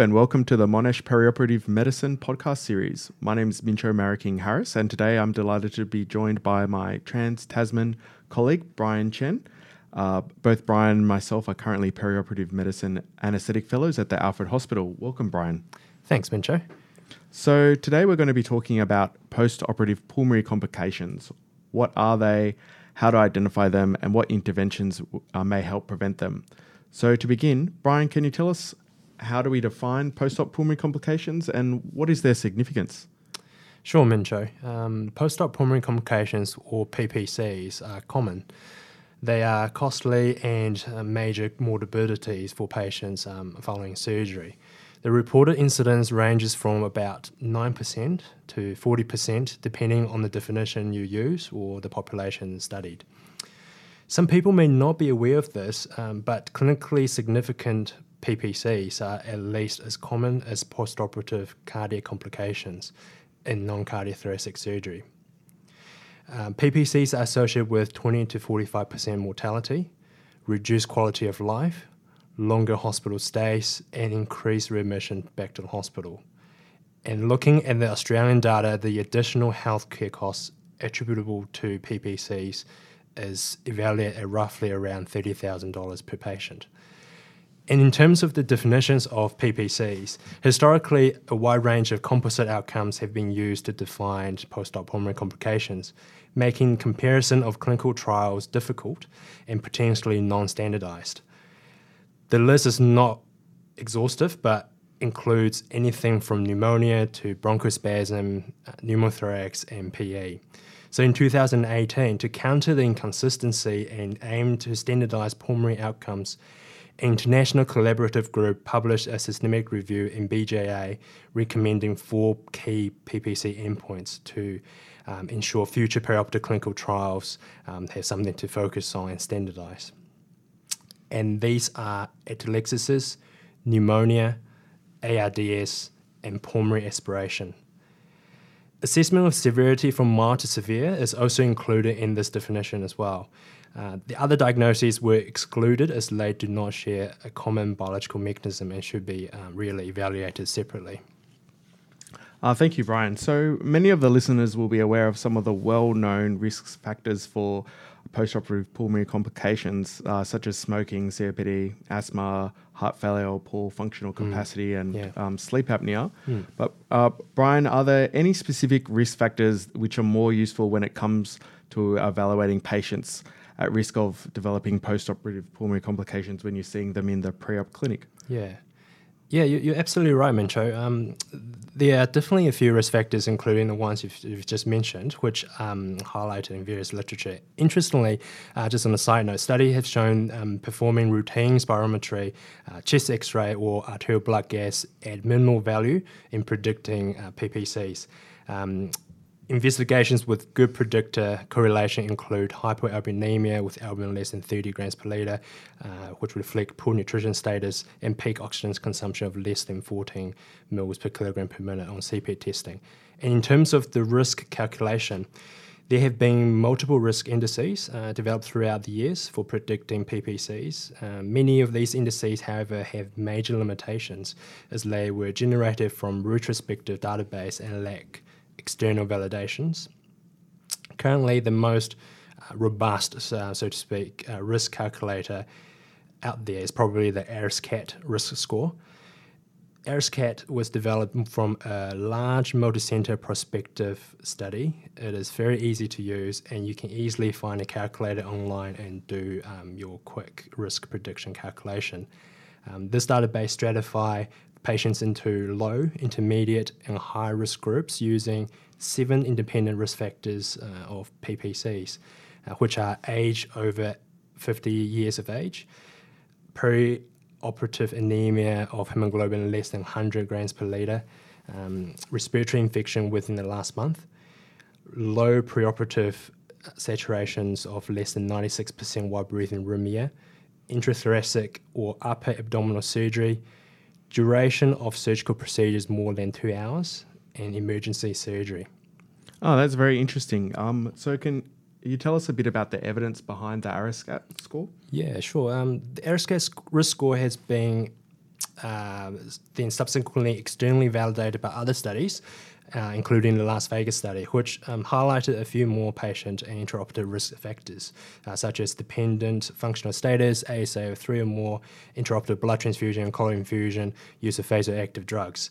and welcome to the Monash Perioperative Medicine podcast series. My name is Mincho Mariking Harris, and today I'm delighted to be joined by my trans Tasman colleague, Brian Chen. Uh, both Brian and myself are currently perioperative medicine anaesthetic fellows at the Alfred Hospital. Welcome, Brian. Thanks, Mincho. So, today we're going to be talking about post operative pulmonary complications. What are they, how to identify them, and what interventions uh, may help prevent them? So, to begin, Brian, can you tell us how do we define post-op pulmonary complications and what is their significance? Sure, Mincho. Um, post-op pulmonary complications, or PPCs, are common. They are costly and uh, major morbidities for patients um, following surgery. The reported incidence ranges from about 9% to 40%, depending on the definition you use or the population studied. Some people may not be aware of this, um, but clinically significant PPCs are at least as common as postoperative cardiac complications in non cardiothoracic surgery. Um, PPCs are associated with 20 to 45% mortality, reduced quality of life, longer hospital stays, and increased readmission back to the hospital. And looking at the Australian data, the additional healthcare costs attributable to PPCs is evaluated at roughly around $30,000 per patient. And in terms of the definitions of PPCs, historically, a wide range of composite outcomes have been used to define post-op pulmonary complications, making comparison of clinical trials difficult and potentially non-standardized. The list is not exhaustive, but includes anything from pneumonia to bronchospasm, uh, pneumothorax, and PE. So in 2018, to counter the inconsistency and aim to standardize pulmonary outcomes, international collaborative group published a systemic review in BJA recommending four key PPC endpoints to um, ensure future perioperative clinical trials um, have something to focus on and standardize. And these are atelectasis, pneumonia, ARDS, and pulmonary aspiration. Assessment of severity from mild to severe is also included in this definition as well. Uh, the other diagnoses were excluded as they do not share a common biological mechanism and should be uh, really evaluated separately. Uh, thank you, Brian. So many of the listeners will be aware of some of the well known risk factors for postoperative pulmonary complications, uh, such as smoking, COPD, asthma, heart failure, poor functional mm. capacity, mm. and yeah. um, sleep apnea. Mm. But, uh, Brian, are there any specific risk factors which are more useful when it comes to evaluating patients? At risk of developing post-operative pulmonary complications when you're seeing them in the pre-op clinic. Yeah. Yeah, you're absolutely right, Mincho. Um, there are definitely a few risk factors, including the ones you've, you've just mentioned, which um, highlighted in various literature. Interestingly, uh, just on a side note, study have shown um, performing routine spirometry, uh, chest X-ray, or arterial blood gas add minimal value in predicting uh, PPCs. Um, Investigations with good predictor correlation include hypoalbuminemia with albumin less than 30 grams per litre, uh, which reflect poor nutrition status, and peak oxygen consumption of less than 14 mils per kilogram per minute on CPET testing. And in terms of the risk calculation, there have been multiple risk indices uh, developed throughout the years for predicting PPCs. Uh, many of these indices, however, have major limitations as they were generated from retrospective database and lack external validations. Currently, the most uh, robust, uh, so to speak, uh, risk calculator out there is probably the ARISCAT risk score. ARISCAT was developed from a large multi-center prospective study. It is very easy to use, and you can easily find a calculator online and do um, your quick risk prediction calculation. Um, this database stratify patients into low, intermediate, and high risk groups using seven independent risk factors uh, of PPCs, uh, which are age over 50 years of age, pre-operative anemia of hemoglobin less than 100 grams per liter, um, respiratory infection within the last month, low preoperative saturations of less than 96% while breathing room air, intrathoracic or upper abdominal surgery, duration of surgical procedures more than two hours, and emergency surgery. Oh, that's very interesting. Um, so can you tell us a bit about the evidence behind the ARISCAT score? Yeah, sure. Um, the ARISCAT risk score has been uh, then subsequently externally validated by other studies, uh, including the Las Vegas study, which um, highlighted a few more patient and intraoperative risk factors, uh, such as dependent functional status, ASA of three or more, intraoperative blood transfusion, and colloid infusion, use of vasoactive drugs.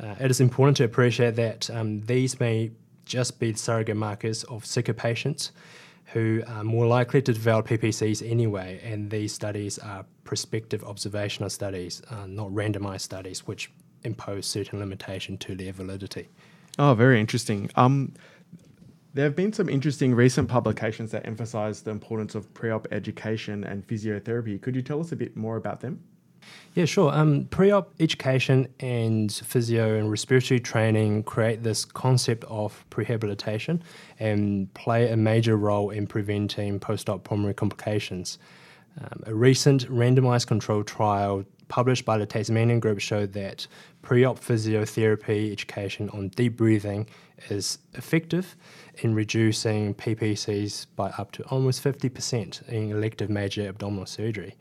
Uh, it is important to appreciate that um, these may just be surrogate markers of sicker patients who are more likely to develop PPCs anyway, and these studies are prospective observational studies, uh, not randomized studies, which impose certain limitation to their validity. Oh, very interesting. Um, there have been some interesting recent publications that emphasize the importance of pre-op education and physiotherapy. Could you tell us a bit more about them? Yeah, sure. Um, pre-op education and physio and respiratory training create this concept of prehabilitation and play a major role in preventing post-op pulmonary complications. Um, a recent randomized controlled trial published by the Tasmanian group showed that pre-op physiotherapy education on deep breathing is effective in reducing PPCs by up to almost 50% in elective major abdominal surgery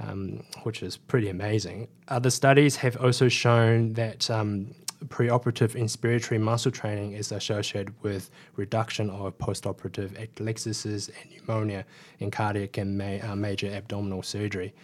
um, which is pretty amazing. Other studies have also shown that um, preoperative inspiratory muscle training is associated with reduction of postoperative atelectasis and pneumonia in cardiac and ma- uh, major abdominal surgery.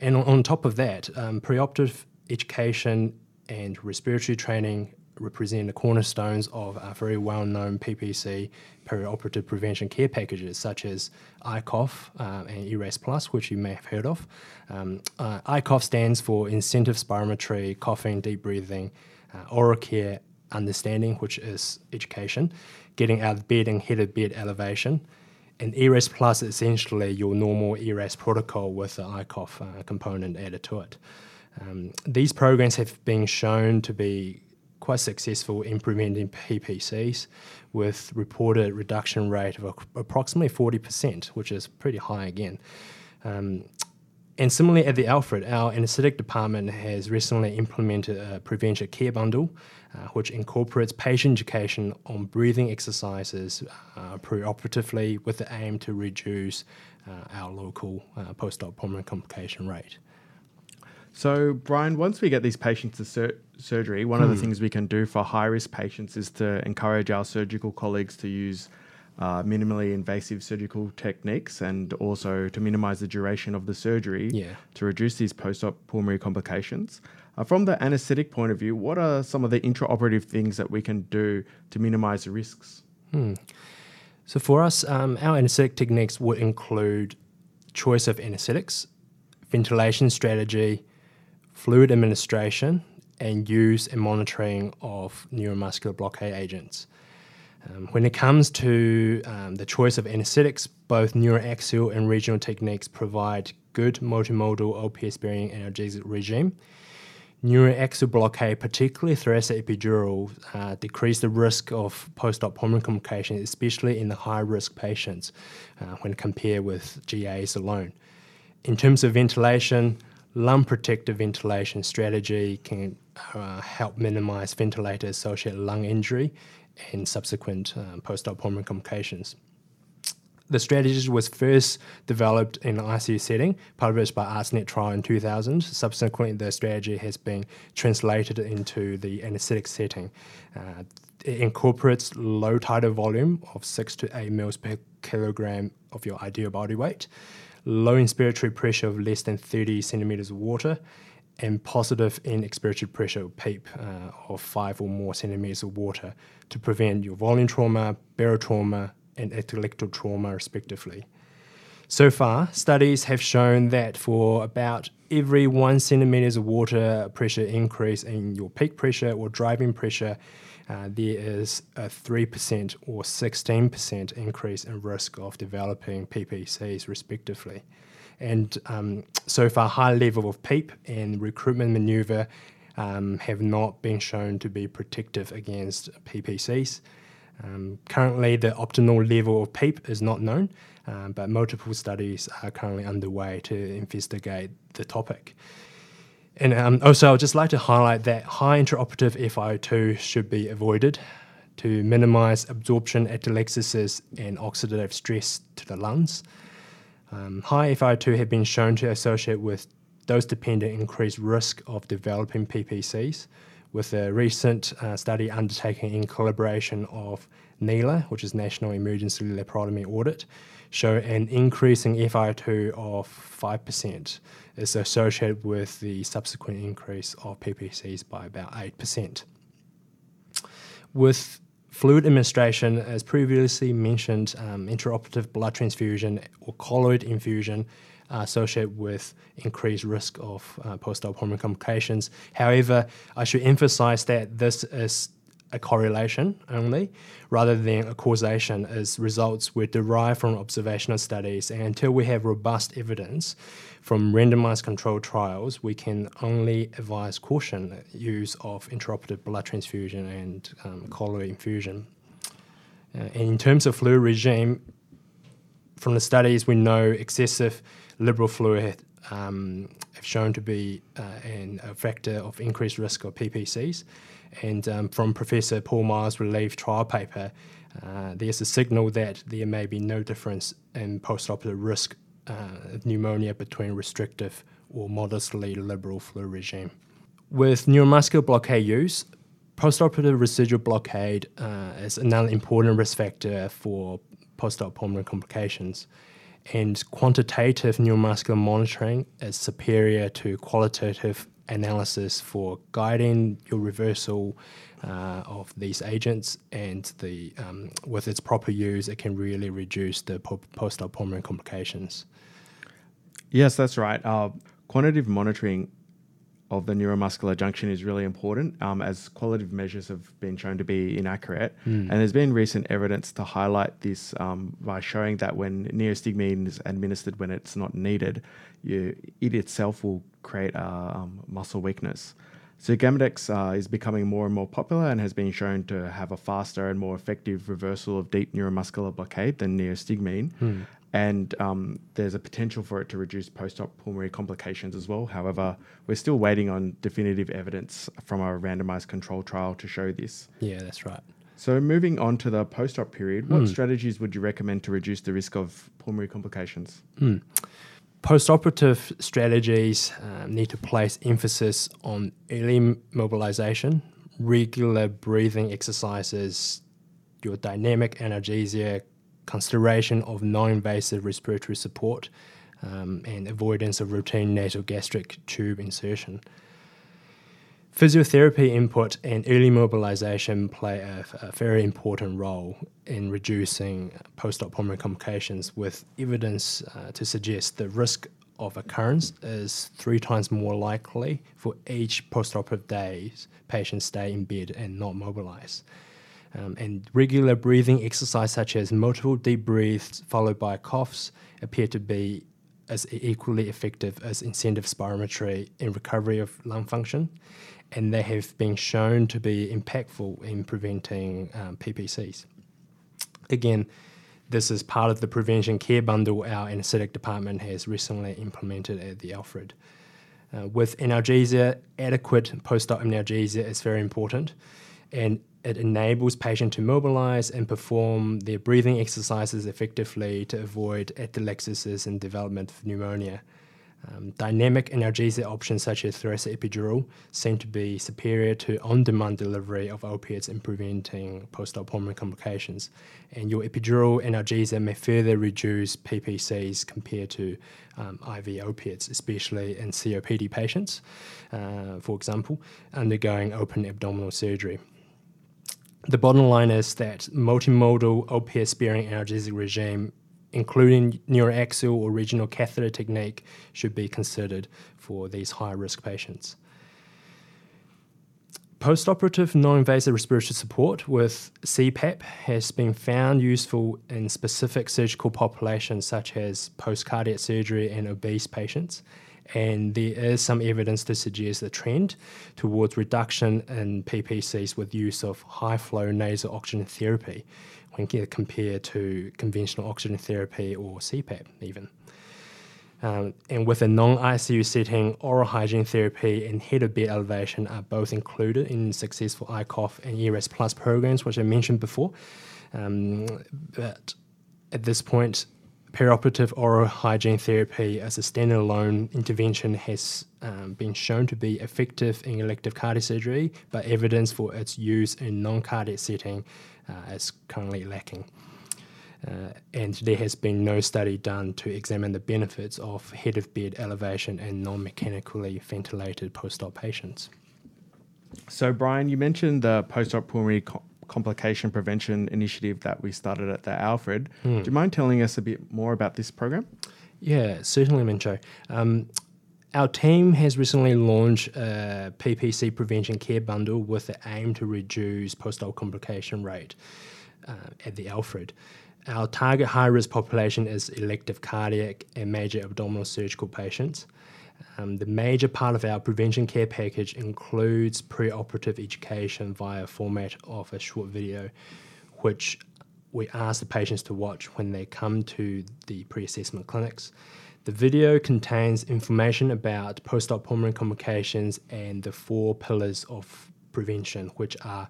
And on, on top of that, um, preoperative education and respiratory training represent the cornerstones of our very well known PPC perioperative prevention care packages, such as I COUGH uh, and ERAS Plus, which you may have heard of. Um, uh, I COUGH stands for Incentive Spirometry, Coughing, Deep Breathing, uh, Oral Care Understanding, which is education, getting out of bed and head of bed elevation. And ERAS Plus is essentially your normal ERAS protocol with the I COUGH uh, component added to it. Um, these programs have been shown to be quite successful in preventing PPCs with reported reduction rate of approximately 40%, which is pretty high again. Um, and similarly at the Alfred, our anaesthetic department has recently implemented a prevention care bundle, uh, which incorporates patient education on breathing exercises uh, preoperatively with the aim to reduce uh, our local uh, post-op pulmonary complication rate. So, Brian, once we get these patients to sur- surgery, one of the hmm. things we can do for high risk patients is to encourage our surgical colleagues to use uh, minimally invasive surgical techniques and also to minimize the duration of the surgery yeah. to reduce these post op pulmonary complications. Uh, from the anesthetic point of view, what are some of the intraoperative things that we can do to minimize the risks? Hmm. So, for us, um, our anesthetic techniques would include choice of anesthetics, ventilation strategy, fluid administration, and use and monitoring of neuromuscular blockade agents. Um, when it comes to um, the choice of anesthetics, both neuraxial and regional techniques provide good multimodal opiate-sparing analgesic regime. Neuraxial blockade, particularly thoracic epidural, uh, decrease the risk of post-op pulmonary complications, especially in the high-risk patients uh, when compared with GAs alone. In terms of ventilation, lung protective ventilation strategy can uh, help minimize ventilator associated lung injury and subsequent uh, post op pulmonary complications. The strategy was first developed in an ICU setting, published by ARDSNet trial in 2000. Subsequently, the strategy has been translated into the anesthetic setting. Uh, it incorporates low tidal volume of 6 to 8 mils per kilogram of your ideal body weight low inspiratory pressure of less than 30 centimeters of water, and positive end expiratory pressure PEEP uh, of 5 or more centimeters of water to prevent your volutrauma, barotrauma, and atelectrauma, respectively. So far, studies have shown that for about every one centimeters of water pressure increase in your peak pressure or driving pressure, uh, there is a 3% or 16% increase in risk of developing PPCs, respectively. And um, so far, high level of PEEP and recruitment maneuver um, have not been shown to be protective against PPCs. Um, currently, the optimal level of PEEP is not known, um, but multiple studies are currently underway to investigate the topic. And um, also, I'd just like to highlight that high intraoperative FiO2 should be avoided to minimize absorption atelectasis and oxidative stress to the lungs. Um, high FiO2 have been shown to associate with dose dependent increased risk of developing PPCs, with a recent uh, study undertaken in collaboration of NELA, which is National Emergency Laparotomy Audit, show an increase in FiO2 of 5% is associated with the subsequent increase of PPCs by about 8%. With fluid administration, as previously mentioned, um, intraoperative blood transfusion or colloid infusion associated with increased risk of uh, post-op pulmonary complications. However, I should emphasize that this is a correlation only rather than a causation as results were derived from observational studies and until we have robust evidence from randomized controlled trials we can only advise caution use of intraoperative blood transfusion and um, colloid infusion uh, and in terms of fluid regime from the studies we know excessive liberal fluid um, have shown to be uh, an, a factor of increased risk of PPCs and um, from Professor Paul Myles' relief trial paper, uh, there's a signal that there may be no difference in postoperative risk uh, of pneumonia between restrictive or modestly liberal fluid regime. With neuromuscular blockade use, postoperative residual blockade uh, is another important risk factor for postop pulmonary complications. And quantitative neuromuscular monitoring is superior to qualitative analysis for guiding your reversal uh, of these agents, and the um, with its proper use, it can really reduce the po- post-op pulmonary complications. Yes, that's right. Uh, quantitative monitoring of the neuromuscular junction is really important, um, as qualitative measures have been shown to be inaccurate. Mm. And there's been recent evidence to highlight this um, by showing that when neostigmine is administered when it's not needed, you, it itself will create a um, muscle weakness. sugammadex uh, is becoming more and more popular and has been shown to have a faster and more effective reversal of deep neuromuscular blockade than neostigmine. Hmm. And um, there's a potential for it to reduce post-op pulmonary complications as well. However, we're still waiting on definitive evidence from our randomized control trial to show this. Yeah, that's right. So moving on to the post-op period, what hmm. strategies would you recommend to reduce the risk of pulmonary complications? Hmm. Post-operative strategies um, need to place emphasis on early mobilization, regular breathing exercises, your dynamic analgesia, consideration of non-invasive respiratory support, um, and avoidance of routine nasogastric tube insertion. Physiotherapy input and early mobilization play a, a very important role in reducing post-op pulmonary complications, with evidence uh, to suggest the risk of occurrence is three times more likely for each post-operative day patients stay in bed and not mobilize. Um, and regular breathing exercise, such as multiple deep breaths followed by coughs, appear to be as equally effective as incentive spirometry in recovery of lung function and they have been shown to be impactful in preventing um, PPCs. Again, this is part of the prevention care bundle our anaesthetic department has recently implemented at the Alfred. Uh, with analgesia, adequate post-op analgesia is very important, and it enables patient to mobilize and perform their breathing exercises effectively to avoid atelectasis and development of pneumonia. Um, dynamic analgesia options such as thoracic epidural seem to be superior to on-demand delivery of opiates in preventing post-op pulmonary complications. And your epidural analgesia may further reduce PPCs compared to um, IV opiates, especially in COPD patients, uh, for example, undergoing open abdominal surgery. The bottom line is that multimodal opiate-sparing analgesic regime including neuraxial or regional catheter technique, should be considered for these high risk patients. Postoperative non invasive respiratory support with CPAP has been found useful in specific surgical populations such as post cardiac surgery and obese patients. And there is some evidence to suggest a trend towards reduction in PPCs with use of high flow nasal oxygen therapy, when compared to conventional oxygen therapy or CPAP, even. Um, and with a non ICU setting, oral hygiene therapy and head of bed elevation are both included in successful I COUGH and ERAS Plus programs, which I mentioned before. Um, but at this point, perioperative oral hygiene therapy as a standalone intervention has um, been shown to be effective in elective cardiac surgery, but evidence for its use in non-cardiac setting uh, is currently lacking. Uh, and there has been no study done to examine the benefits of head of bed elevation in non mechanically ventilated post op patients. So, Brian, you mentioned the post op pulmonary co- complication prevention initiative that we started at the Alfred. Mm. Do you mind telling us a bit more about this program? Yeah, certainly, Mincho. Um, our team has recently launched a PPC prevention care bundle with the aim to reduce post-op complication rate uh, at the Alfred. Our target high risk population is elective cardiac and major abdominal surgical patients. Um, the major part of our prevention care package includes preoperative education via format of a short video, which we ask the patients to watch when they come to the pre assessment clinics. The video contains information about post op pulmonary complications and the four pillars of prevention, which are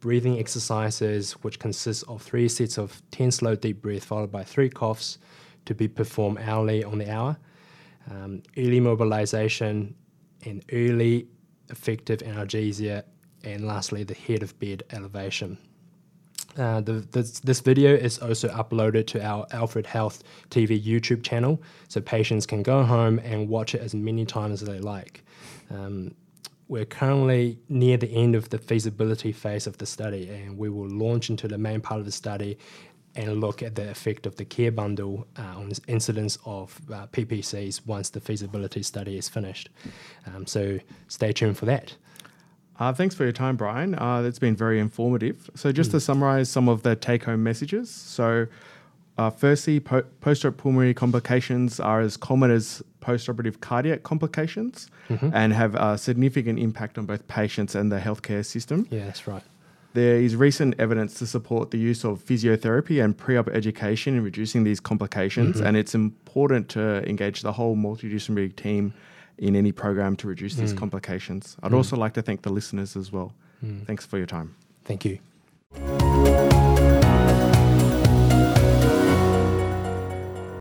breathing exercises, which consists of three sets of 10 slow deep breaths followed by three coughs to be performed hourly on the hour, um, early mobilization, and early effective analgesia, and lastly, the head of bed elevation. Uh, the, this, this, video is also uploaded to our Alfred Health TV YouTube channel, so patients can go home and watch it as many times as they like. Um, we're currently near the end of the feasibility phase of the study, and we will launch into the main part of the study and look at the effect of the care bundle uh, on incidence of uh, PPCs once the feasibility study is finished. Um, so stay tuned for that. Uh, thanks for your time, Brian. Uh, it's been very informative. So, just mm. to summarize some of the take home messages. So, uh, firstly, po- post-op pulmonary complications are as common as post-operative cardiac complications mm-hmm. and have a significant impact on both patients and the healthcare system. Yeah, that's right. There is recent evidence to support the use of physiotherapy and pre-op education in reducing these complications, mm-hmm. and it's important to engage the whole multidisciplinary team in any program to reduce mm. these complications. I'd mm. also like to thank the listeners as well. Mm. Thanks for your time. Thank you.